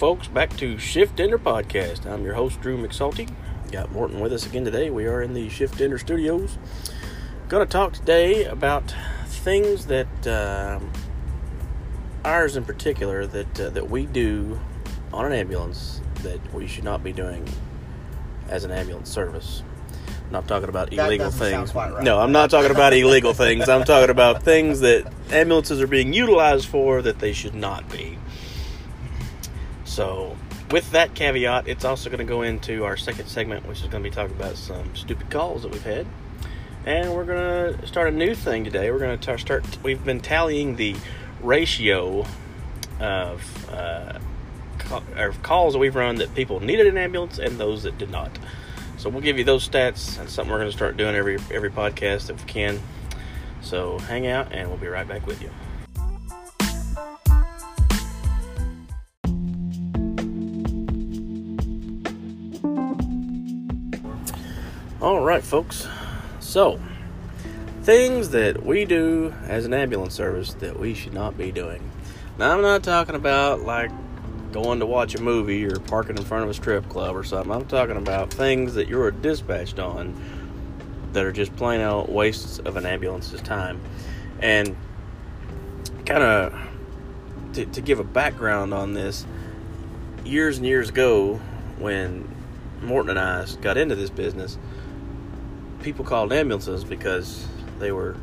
folks, back to Shift Ender Podcast. I'm your host, Drew McSalty. Got Morton with us again today. We are in the Shift Ender Studios. Going to talk today about things that um, ours in particular that uh, that we do on an ambulance that we should not be doing as an ambulance service. I'm not talking about That illegal things. right. No, I'm not talking about illegal things. I'm talking about things that ambulances are being utilized for that they should not be. So, with that caveat, it's also going to go into our second segment, which is going to be talking about some stupid calls that we've had. And we're going to start a new thing today. We're going to start, we've been tallying the ratio of, uh, of calls that we've run that people needed an ambulance and those that did not. So we'll give you those stats. That's something we're going to start doing every every podcast if we can. So hang out, and we'll be right back with you. All right, folks. So things that we do as an ambulance service that we should not be doing. Now, I'm not talking about like going to watch a movie or parking in front of a strip club or something. I'm talking about things that you're dispatched on that are just plain out wastes of an ambulance's time. And kind of to, to give a background on this, years and years ago, when Morton and I got into this business, people called ambulances because they were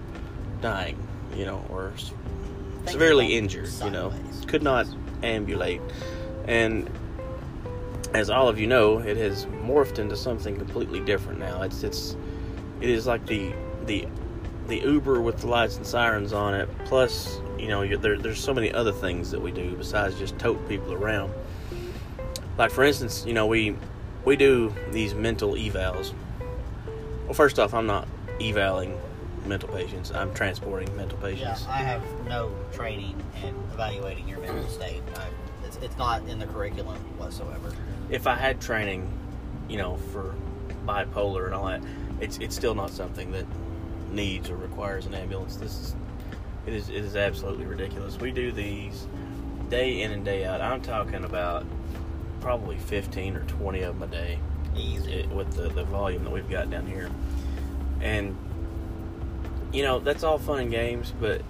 dying, you know, or severely injured, you know, could not ambulate. And as all of you know, it has morphed into something completely different now. It's it's it is like the the the Uber with the lights and sirens on it. Plus, you know, you there, there's so many other things that we do besides just tote people around. Like for instance, you know, we we do these mental evals. Well, first off, I'm not evaling mental patients. I'm transporting mental patients. Yeah. I have no training in evaluating your mental state. I, it's, it's not in the curriculum whatsoever. if I had training, you know, for bipolar and all that, it's it's still not something that needs or requires an ambulance. This is it is it is absolutely ridiculous. We do these day in and day out. I'm talking about probably 15 or 20 of them a day It, eh, with the, the volume that we've got down here. And, you know, that's all fun and games, but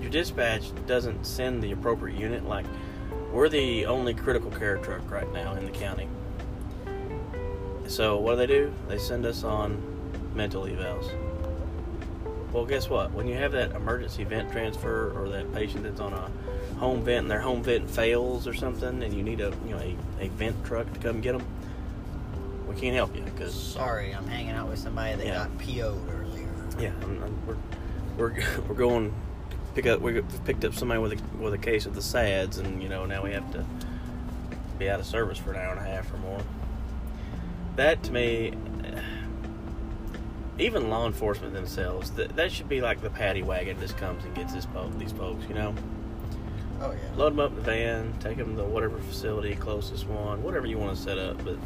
your dispatch doesn't send the appropriate unit. Like, we're the only critical care truck right now in the county. So, what do they do? They send us on mental evals. Well, guess what? When you have that emergency vent transfer or that patient that's on a home vent and their home vent fails or something, and you need a you know a, a vent truck to come get them, we can't help you because Sorry, I'm hanging out with somebody that Yeah. got PO'd earlier. yeah, I'm, I'm, we're we're we're going to pick up. We picked up somebody with a with a case of the SADS, and you know now we have to be out of service for an hour and a half or more. That to me, even law enforcement themselves, that that should be like the paddy wagon just comes and gets this po- these folks. You know, Oh yeah. load them up in the van, take them to whatever facility closest one, whatever you want to set up. But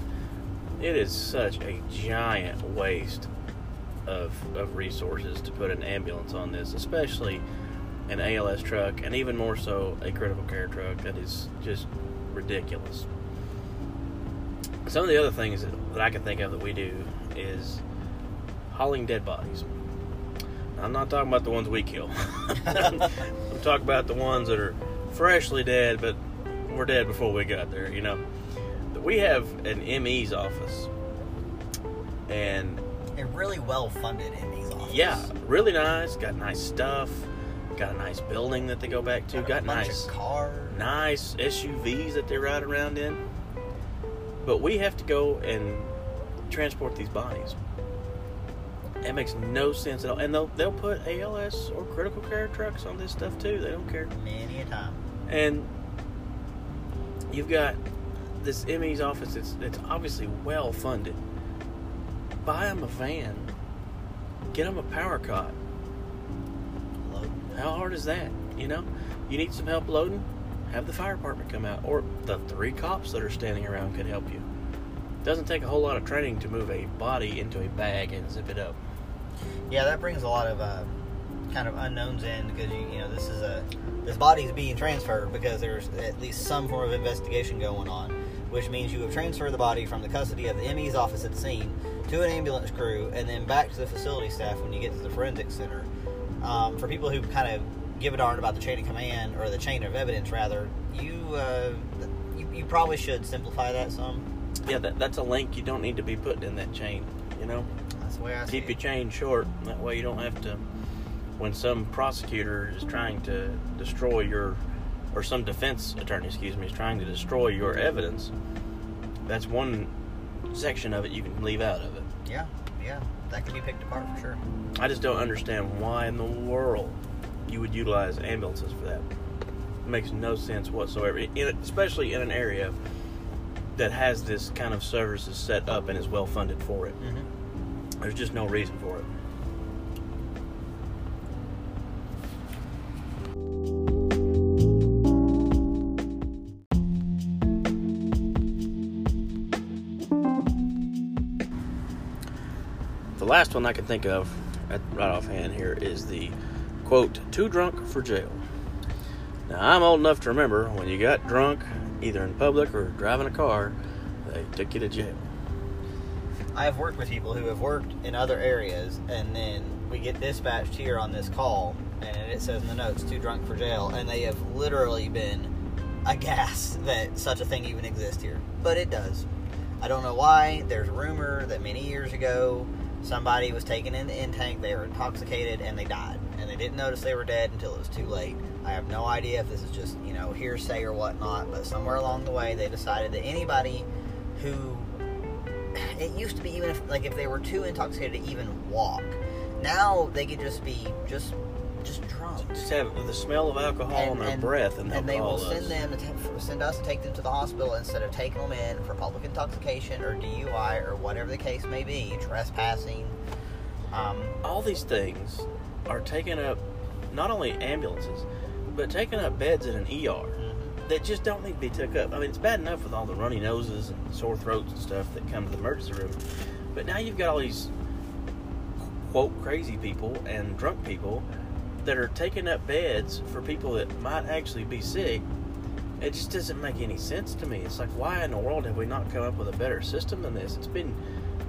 it is such a giant waste of of resources to put an ambulance on this, especially an ALS truck, and even more so a critical care truck. That is just ridiculous. Some of the other things that, that I can think of that we do is hauling dead bodies. I'm not talking about the ones we kill. I'm talking about the ones that are freshly dead, but were dead before we got there. You know, we have an ME's office, and A really well funded in these offices. yeah, really nice. Got nice stuff. Got a nice building that they go back to. Got, Got nice, cars. nice SUVs that they ride around in. But we have to go and transport these bodies. It makes no sense at all. And they'll they'll put ALS or critical care trucks on this stuff too. They don't care. Many a time. And you've got this ME's office that's, that's obviously well funded. Buy them a van. Get them a power cot. Load. How hard is that? You know, you need some help loading. Have the fire department come out, or the three cops that are standing around could help you. Doesn't take a whole lot of training to move a body into a bag and zip it up. Yeah, that brings a lot of uh, kind of unknowns in because you you know this is a this body is being transferred because there's at least some form of investigation going on, which means you have transferred the body from the custody of the ME's office at the scene to an ambulance crew and then back to the facility staff when you get to the forensic center. Um, for people who kind of give a darn about the chain of command or the chain of evidence, rather, you uh, you, you probably should simplify that some. Yeah, that, that's a link you don't need to be putting in that chain. You know, That's the way I see keep your chain short. That way you don't have to. When some prosecutor is trying to destroy your, or some defense attorney, excuse me, is trying to destroy your evidence, that's one section of it you can leave out of it. Yeah, yeah, that can be picked apart for sure. I just don't understand why in the world you would utilize ambulances for that. It makes no sense whatsoever, in, especially in an area that has this kind of services set up and is well funded for it. Mm-hmm. There's just no reason for it. Last one I can think of, at, right offhand here, is the quote, too drunk for jail. Now, I'm old enough to remember when you got drunk, either in public or driving a car, they took you to jail. I have worked with people who have worked in other areas, and then we get dispatched here on this call, and it says in the notes, too drunk for jail, and they have literally been aghast that such a thing even exists here. But it does. I don't know why. There's a rumor that many years ago, somebody was taken in the intake, they were intoxicated, and they died. And they didn't notice they were dead until it was too late. I have no idea if this is just, you know, hearsay or whatnot, but somewhere along the way, they decided that anybody who it used to be even if like if they were too intoxicated to even walk now they could just be just just drunk Just have the smell of alcohol in their breath, and, and they will call send them to send us to take them to the hospital instead of taking them in for public intoxication or DUI or whatever the case may be trespassing um, All these things are taking up not only ambulances, but taking up beds in an ER that just don't need to be took up. I mean, it's bad enough with all the runny noses and sore throats and stuff that come to the emergency room, but now you've got all these quote crazy people and drunk people that are taking up beds for people that might actually be sick. It just doesn't make any sense to me. It's like, why in the world have we not come up with a better system than this? It's been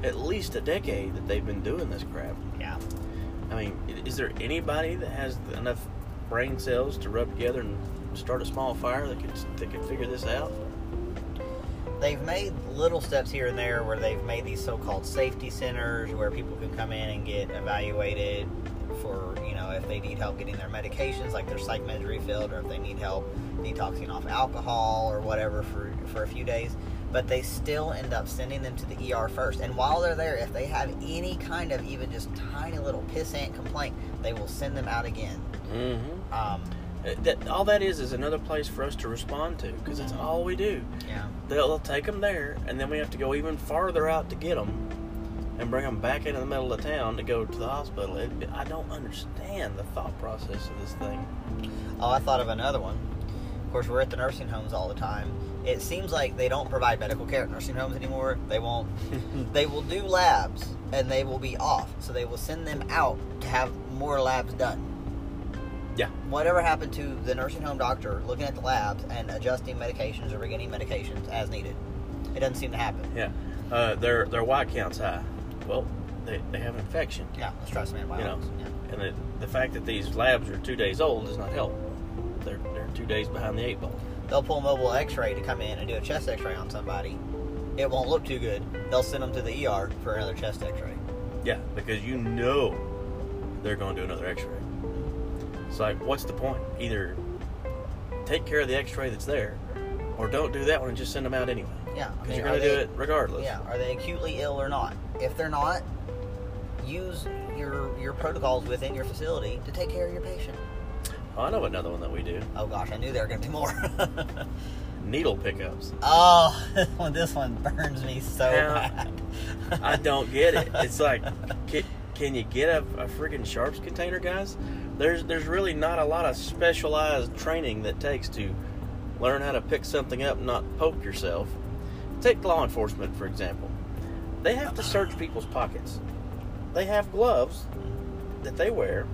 at least a decade that they've been doing this crap. yeah I mean, is there anybody that has enough brain cells to rub together and start a small fire that could that could figure this out? they've made little steps here and there where they've made these so-called safety centers where people can come in and get evaluated for you know if they need help getting their medications like their psych meds refilled or if they need help detoxing off alcohol or whatever for for a few days. But they still end up sending them to the ER first. And while they're there if they have any kind of even just tiny little pissant complaint they will send them out again. Mm-hmm. um, That all that is is another place for us to respond to because it's all we do. yeah. They'll, they'll take them there, and then we have to go even farther out to get them, and bring them back into the middle of town to go to the hospital. It, I don't understand the thought process of this thing. Oh, I thought of another one. Of course, we're at the nursing homes all the time. It seems like they don't provide medical care at nursing homes anymore. They won't. they will do labs and they will be off. So they will send them out to have more labs done. Yeah. Whatever happened to the nursing home doctor looking at the labs and adjusting medications or beginning medications as needed? It doesn't seem to happen. Yeah, uh, their their white count's high. Well, they, they have an infection. Yeah, let's try some You know, antibiotics. Yeah. and the, the fact that these labs are two days old does not help. They're, they're two days behind the eight ball. They'll pull a mobile X-ray to come in and do a chest X-ray on somebody. It won't look too good. They'll send them to the ER for another chest X-ray. Yeah, because you know they're going to do another X-ray. It's like, what's the point? Either take care of the X-ray that's there, or don't do that one and just send them out anyway. Yeah, I Because mean, you're going to do it regardless. Yeah, are they acutely ill or not? If they're not, use your your protocols within your facility to take care of your patient. Oh, I know another one that we do. Oh gosh, I knew there were going to be more. Needle pickups. oh, this one, this one burns me so Yeah. bad. I don't get it. It's like, can, can you get a, a freaking sharps container, guys? There's there's really not a lot of specialized training that takes to learn how to pick something up and not poke yourself. Take law enforcement for example. They have to search people's pockets. They have gloves that they wear,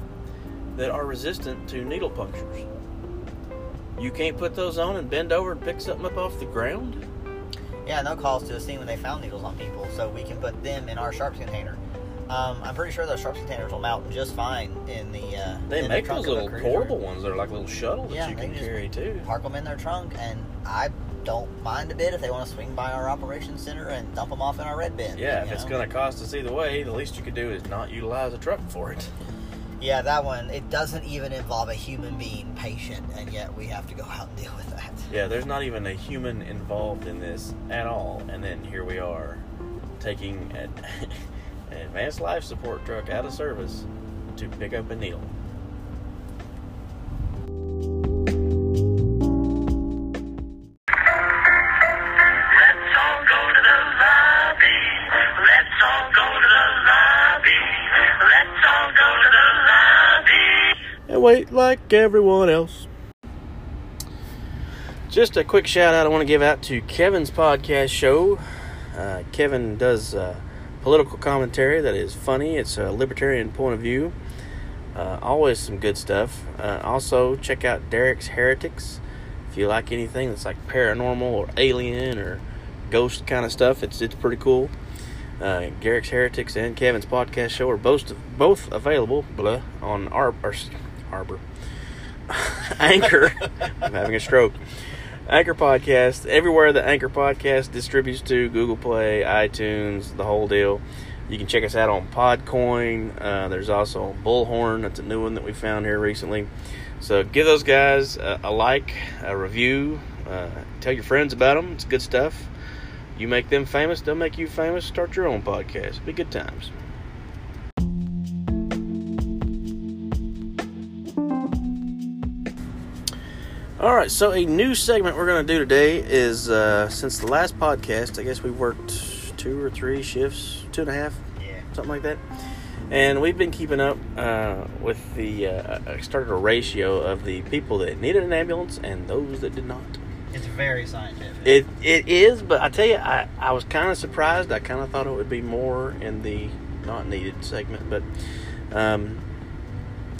that are resistant to needle punctures. You can't put those on and bend over and pick something up off the ground? Yeah, no calls to the scene when they found needles on people, so we can put them in our sharps container. Um, I'm pretty sure those sharps containers will mount just fine in the. Uh, They in make the those little portable ones that are like little shuttles Yeah, that you they can carry too. Park them in their trunk, and I don't mind a bit if they want to swing by our operations center and dump them off in our red bin. Yeah, if it's know? going to cost us either way, the least you could do is not utilize a truck for it. Yeah, that one. It doesn't even involve a human being patient, and yet we have to go out and deal with that. Yeah, there's not even a human involved in this at all, and then here we are taking an, an advanced life support truck out of service to pick up a needle. Like everyone else. Just a quick shout out I want to give out to Kevin's podcast show. Uh, Kevin does uh, political commentary that is funny, it's a libertarian point of view. Uh, always some good stuff. Uh, also, check out Derek's Heretics. If you like anything that's like paranormal or alien or ghost kind of stuff, it's it's pretty cool. Uh, Heretics and Kevin's podcast show are both both available blah, on our, Ar- Arbor Anchor. I'm having a stroke. Anchor Podcast everywhere the Anchor Podcast distributes to Google Play, iTunes, the whole deal. You can check us out on Podcoin. Uh, there's also Bullhorn. That's a new one that we found here recently. So give those guys a, a like, a review. Uh, tell your friends about them. It's good stuff. You make them famous, they'll make you famous. Start your own podcast. Be good times. All right, so a new segment we're going to do today is uh, since the last podcast, I guess we worked two or three shifts, two and a half, Yeah. something like that. And we've been keeping up uh, with the, uh, I started a ratio of the people that needed an ambulance and those that did not. It's very scientific. It it is, but I tell you, I, I was kind of surprised. I kind of thought it would be more in the not needed segment. But um,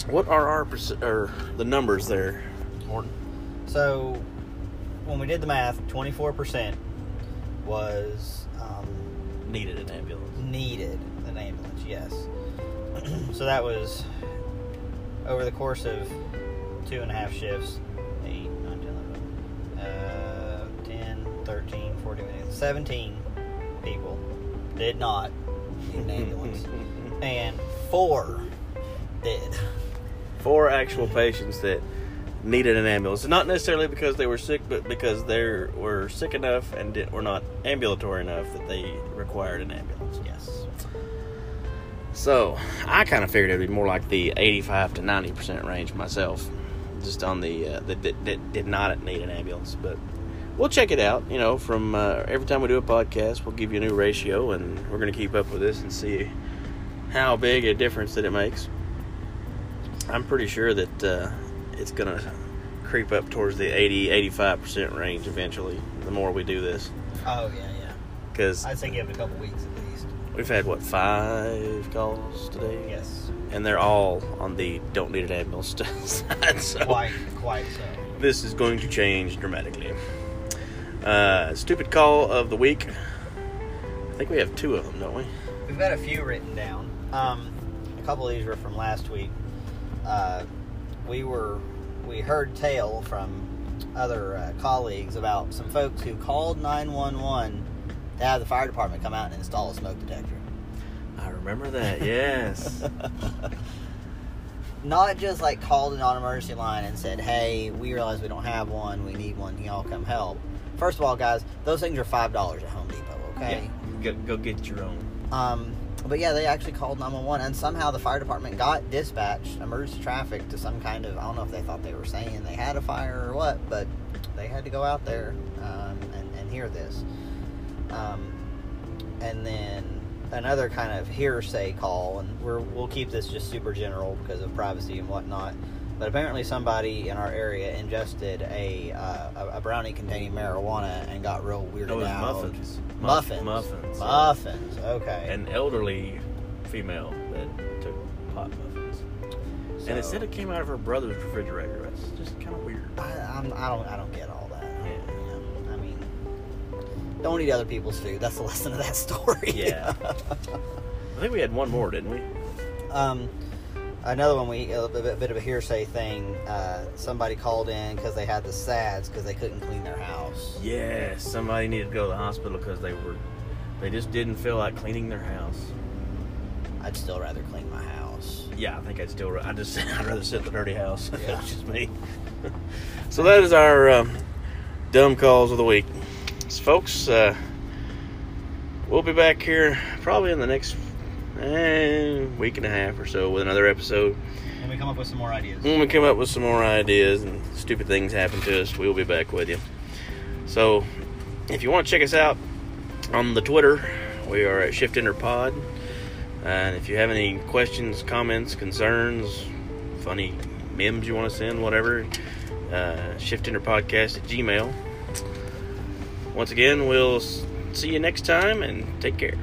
what are our or the numbers there, Morton? So, when we did the math, 24% was um, Needed an ambulance. needed an ambulance, yes. so that was over the course of two and a half shifts 8, 9, 10, 11, uh, 10, 13, 14, 17 people did not need an ambulance. and four did. Four actual patients that needed an ambulance, not necessarily because they were sick, but because they were sick enough and did, were not ambulatory enough that they required an ambulance. Yes. So I kind of figured it would be more like the 85 to 90 percent range myself, just on the uh, that did not need an ambulance. But we'll check it out. You know, from uh, every time we do a podcast, we'll give you a new ratio, and we're going to keep up with this and see how big a difference that it makes. I'm pretty sure that uh, it's going to creep up towards the 80 85 percent range eventually. The more we do this, Oh, yeah, yeah. because I think it a couple weeks at least. we've had what five calls today. Yes. and they're all on the don't need an ambulance side. So Quite, quite so. this is going to change dramatically. Uh, stupid call of the week. I think we have two of them, don't we? We've got a few written down. Um, a couple of these were from last week. Uh, we were we heard tale from other uh, colleagues about some folks who called 911 to have the fire department come out and install a smoke detector. I remember that. Yes. Not just like called an on emergency line and said, "Hey, we realize we don't have one. We need one. Y'all come help?" First of all, guys, those things are five dollars at Home Depot. Okay. Yeah. Go, go get your own. Um, but yeah, they actually called 911, and somehow the fire department got dispatched emergency traffic to some kind of I don't know if they thought they were saying they had a fire or what, but they had to go out there um, and, and hear this. Um, and then another kind of hearsay call, and we're, we'll keep this just super general because of privacy and whatnot. But apparently, somebody in our area ingested a uh, a, a brownie containing marijuana and got real weirded It was out. muffins. Muff- Muffins. muffins. Muffins. Okay. An elderly female that took pot muffins. And it said it came out of her brother's refrigerator. That's just kind of weird. I, I'm, I don't. I don't get all that. Yeah. Yeah, I mean, don't eat other people's food. That's the lesson of that story. Yeah. I think we had one more, didn't we? um, another one. We a bit, bit of a hearsay thing. Uh, somebody called in because they had the SADS because they couldn't clean their house. Yeah, somebody needed to go to the hospital because they were, they just didn't feel like cleaning their house. I'd still rather clean my house. Yeah, I think I'd still, I just, I'd rather sit in the dirty house. Yeah. That's just me. so that is our um, dumb calls of the week, so folks. Uh, we'll be back here probably in the next eh, week and a half or so with another episode. And we come up with some more ideas. When we come up with some more ideas and stupid things happen to us, we'll be back with you. So, if you want to check us out on the Twitter, we are at Shift Enter Pod. And if you have any questions, comments, concerns, funny memes you want to send, whatever, uh, Shift Enter Podcast at Gmail. Once again, we'll see you next time and take care.